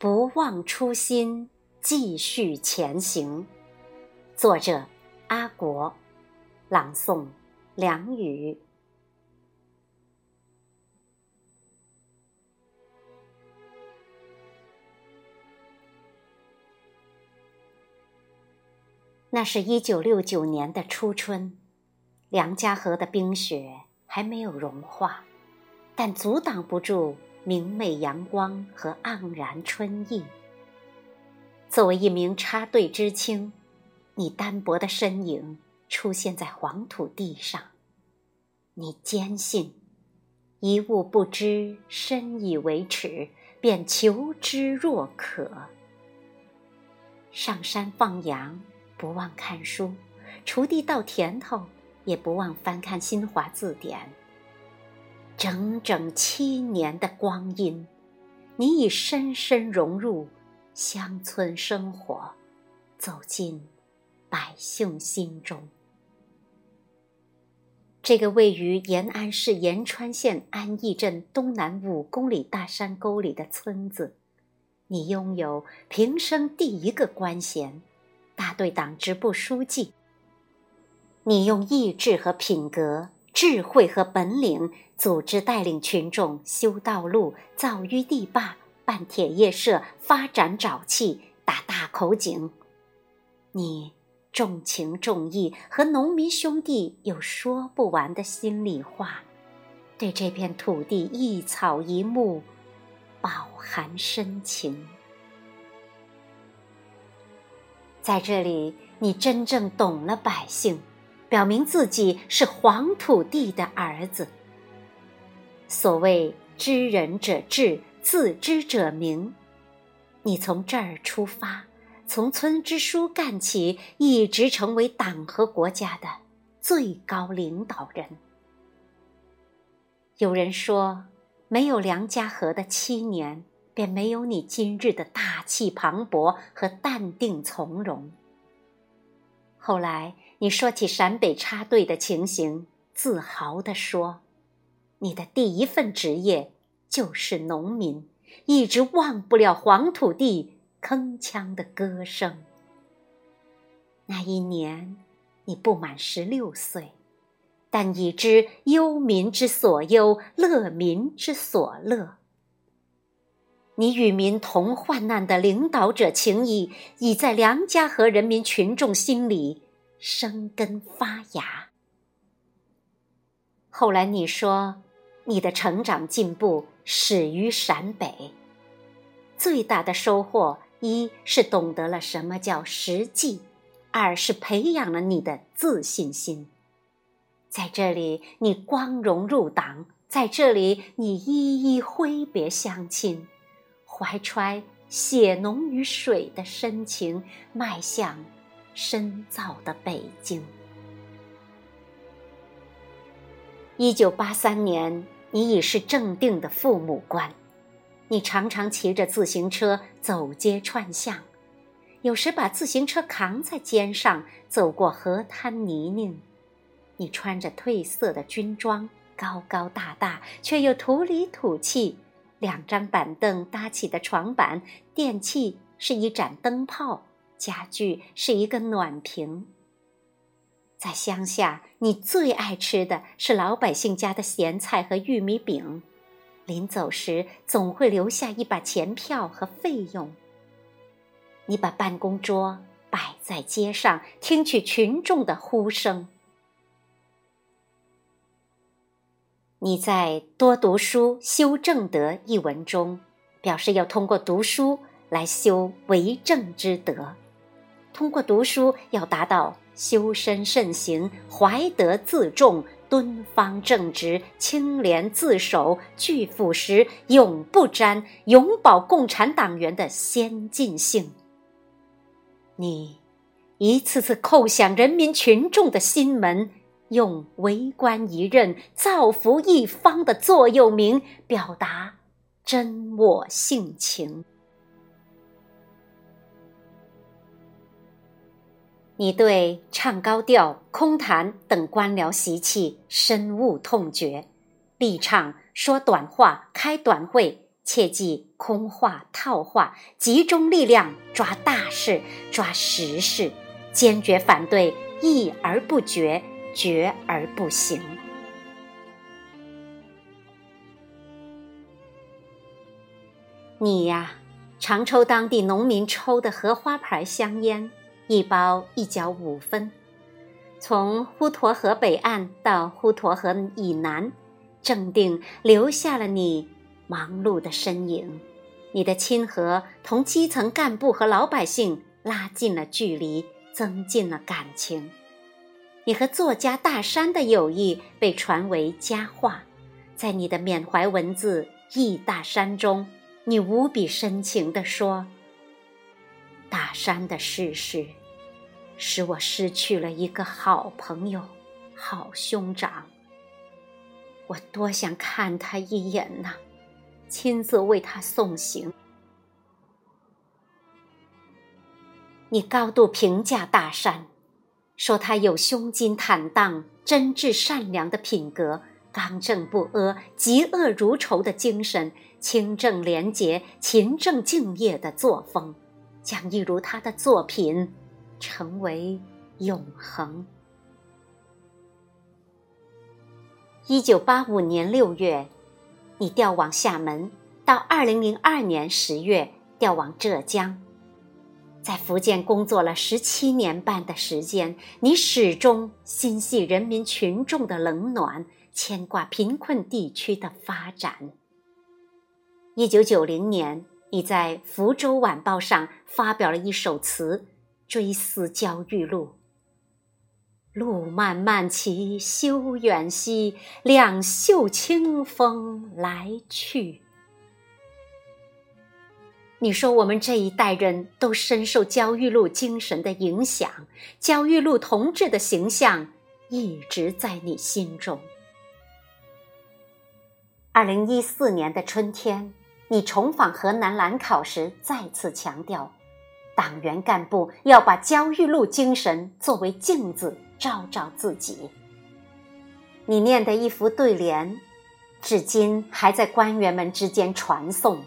不忘初心，继续前行。作者：阿国，朗诵：梁雨。那是一九六九年的初春，梁家河的冰雪还没有融化，但阻挡不住明媚阳光和盎然春意。作为一名插队知青，你单薄的身影出现在黄土地上，你坚信一物不知深以为耻，便求知若渴。上山放羊。不忘看书，锄地倒田头，也不忘翻看新华字典。整整七年的光阴，你已深深融入乡村生活，走进百姓心中。这个位于延安市延川县安义镇东南五公里大山沟里的村子，你拥有平生第一个官衔。大队党支部书记，你用意志和品格、智慧和本领，组织带领群众修道路、造淤地坝、办铁业社、发展沼气、打大口井。你重情重义，和农民兄弟有说不完的心里话，对这片土地一草一木，饱含深情。在这里，你真正懂了百姓，表明自己是黄土地的儿子。所谓知人者智，自知者明。你从这儿出发，从村支书干起，一直成为党和国家的最高领导人。有人说，没有梁家河的七年。便没有你今日的大气磅礴和淡定从容。后来你说起陕北插队的情形，自豪地说：“你的第一份职业就是农民，一直忘不了黄土地铿锵的歌声。”那一年你不满十六岁，但已知忧民之所忧，乐民之所乐。你与民同患难的领导者情谊，已在梁家河人民群众心里生根发芽。后来你说，你的成长进步始于陕北，最大的收获，一是懂得了什么叫实际，二是培养了你的自信心。在这里，你光荣入党；在这里，你一一挥别乡亲。怀揣血浓于水的深情，迈向深造的北京。一九八三年，你已是正定的父母官，你常常骑着自行车走街串巷，有时把自行车扛在肩上走过河滩泥泞。你穿着褪色的军装，高高大大，却又土里土气。两张板凳搭起的床板，电器是一盏灯泡，家具是一个暖瓶。在乡下，你最爱吃的是老百姓家的咸菜和玉米饼，临走时总会留下一把钱票和费用。你把办公桌摆在街上，听取群众的呼声。你在《多读书，修正德》一文中，表示要通过读书来修为政之德，通过读书要达到修身慎行、怀德自重、敦方正直、清廉自守、拒腐蚀、永不沾、永保共产党员的先进性。你一次次叩响人民群众的心门。用为官一任、造福一方的座右铭表达真我性情。你对唱高调、空谈等官僚习气深恶痛绝，力倡说短话、开短会、切忌空话套话，集中力量抓大事、抓实事，坚决反对议而不决、决而不行。你呀，常抽当地农民抽的荷花牌香烟，一包一角五分。从滹沱河北岸到滹沱河以南，正定留下了你忙碌的身影。你的亲和同基层干部和老百姓拉近了距离，增进了感情。你和作家大山的友谊被传为佳话，在你的缅怀文字《忆大山》中，你无比深情地说：“大山的逝世。”使我失去了一个好朋友、好兄长。我多想看他一眼呐，亲自为他送行。你高度评价大山，说他有胸襟坦荡、真挚善良的品格，刚正不阿、嫉恶如仇的精神，清正廉洁、勤政敬业的作风，将一如他的作品。成为永恒。一九八五年六月，你调往厦门；到二零零二年十月，调往浙江。在福建工作了十七年半的时间，你始终心系人民群众的冷暖，牵挂贫困地区的发展。一九九零年，你在《福州晚报》上发表了一首词。追思焦裕禄，路漫漫其修远兮，两袖清风来去。你说我们这一代人都深受焦裕禄精神的影响，焦裕禄同志的形象一直在你心中。二零一四年的春天，你重访河南兰考时，再次强调。党员干部要把焦裕禄精神作为镜子照照自己。你念的一副对联，至今还在官员们之间传颂：“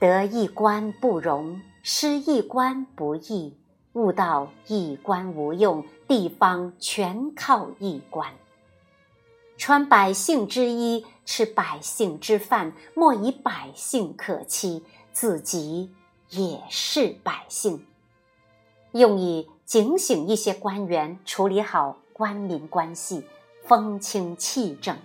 得一官不容，失一官不易。悟到一官无用，地方全靠一官。穿百姓之衣，吃百姓之饭，莫以百姓可欺，自己。”也是百姓，用以警醒一些官员处理好官民关系，风清气正。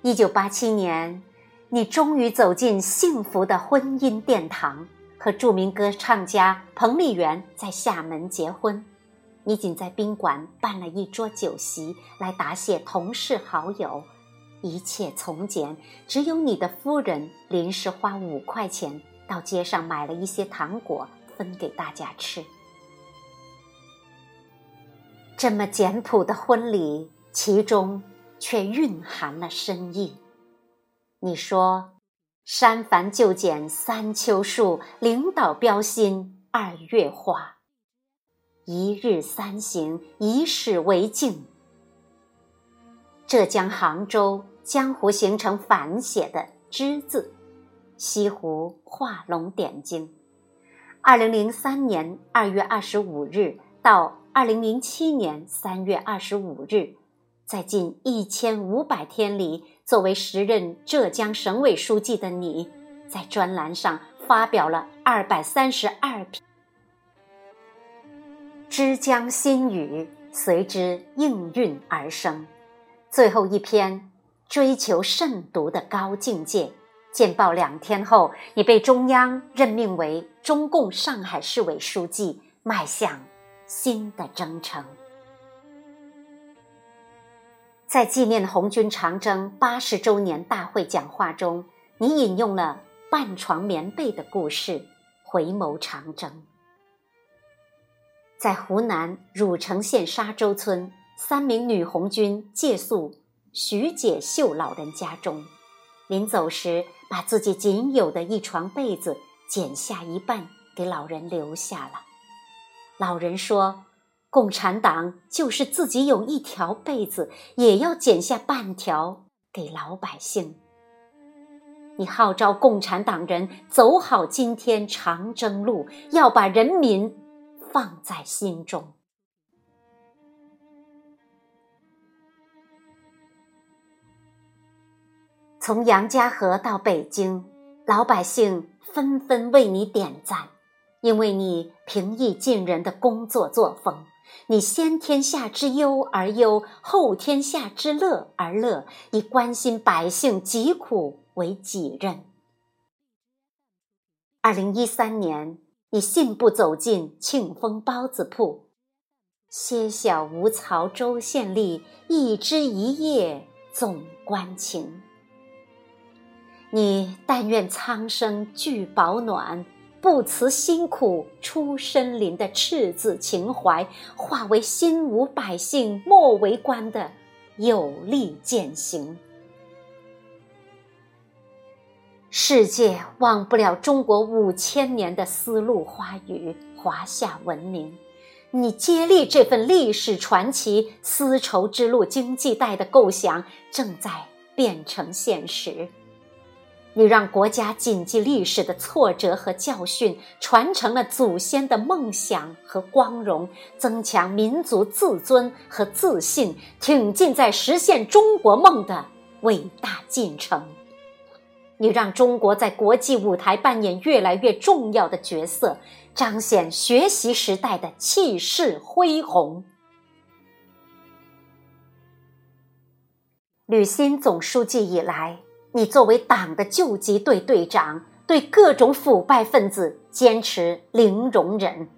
一九八七年，你终于走进幸福的婚姻殿堂，和著名歌唱家彭丽媛在厦门结婚。你仅在宾馆办了一桌酒席来答谢同事好友，一切从简，只有你的夫人临时花五块钱。到街上买了一些糖果分给大家吃。这么简朴的婚礼，其中却蕴含了深意。你说：“删繁就简三秋树，领导标新二月花。一日三省，以史为镜。”浙江杭州江湖形成反写的之字。西湖画龙点睛。二零零三年二月二十五日到二零零七年三月二十五日，在近一千五百天里，作为时任浙江省委书记的你，在专栏上发表了二百三十二篇《之江心语》，随之应运而生。最后一篇追求慎独的高境界。见报两天后，你被中央任命为中共上海市委书记，迈向新的征程。在纪念红军长征八十周年大会讲话中，你引用了半床棉被的故事，回眸长征。在湖南汝城县沙洲村，三名女红军借宿徐解秀老人家中。临走时，把自己仅有的一床被子剪下一半给老人留下了。老人说：“共产党就是自己有一条被子，也要剪下半条给老百姓。”你号召共产党人走好今天长征路，要把人民放在心中。从杨家河到北京，老百姓纷纷为你点赞，因为你平易近人的工作作风。你先天下之忧而忧，后天下之乐而乐，以关心百姓疾苦为己任。二零一三年，你信步走进庆丰包子铺，歇小无曹州县吏，一枝一叶总关情。你但愿苍生俱保暖。不辞辛苦出身林的赤子情怀，化为心无百姓莫为官的有力践行。世界忘不了中国五千年的丝路花语、华夏文明。你接力这份历史传奇，丝绸之路经济带的构想正在变成现实。你让国家谨记历史的挫折和教训，传承了祖先的梦想和光荣，增强民族自尊和自信，挺进在实现中国梦的伟大进程。你让中国在国际舞台扮演越来越重要的角色，彰显学习时代的气势恢宏。履新总书记以来。你作为党的救急队队长，对各种腐败分子坚持零容忍。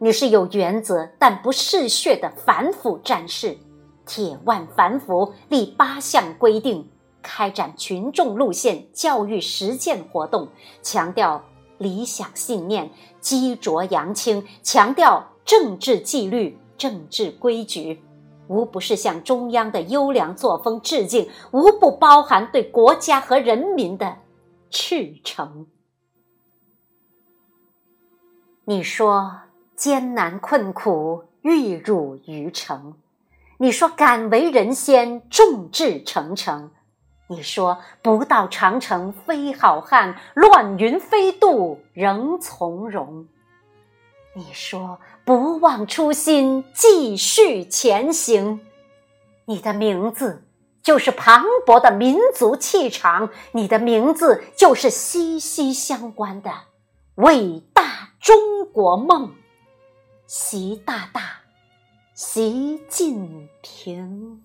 你是有原则但不嗜血的反腐战士，铁腕反腐，立八项规定，开展群众路线教育实践活动，强调理想信念，激浊扬清，强调政治纪律、政治规矩。无不是向中央的优良作风致敬，无不包含对国家和人民的赤诚。你说艰难困苦，玉汝于成；你说敢为人先，众志成城；你说不到长城非好汉，乱云飞渡仍从容。你说不忘初心，继续前行。你的名字就是磅礴的民族气场，你的名字就是息息相关的伟大中国梦。习大大，习近平。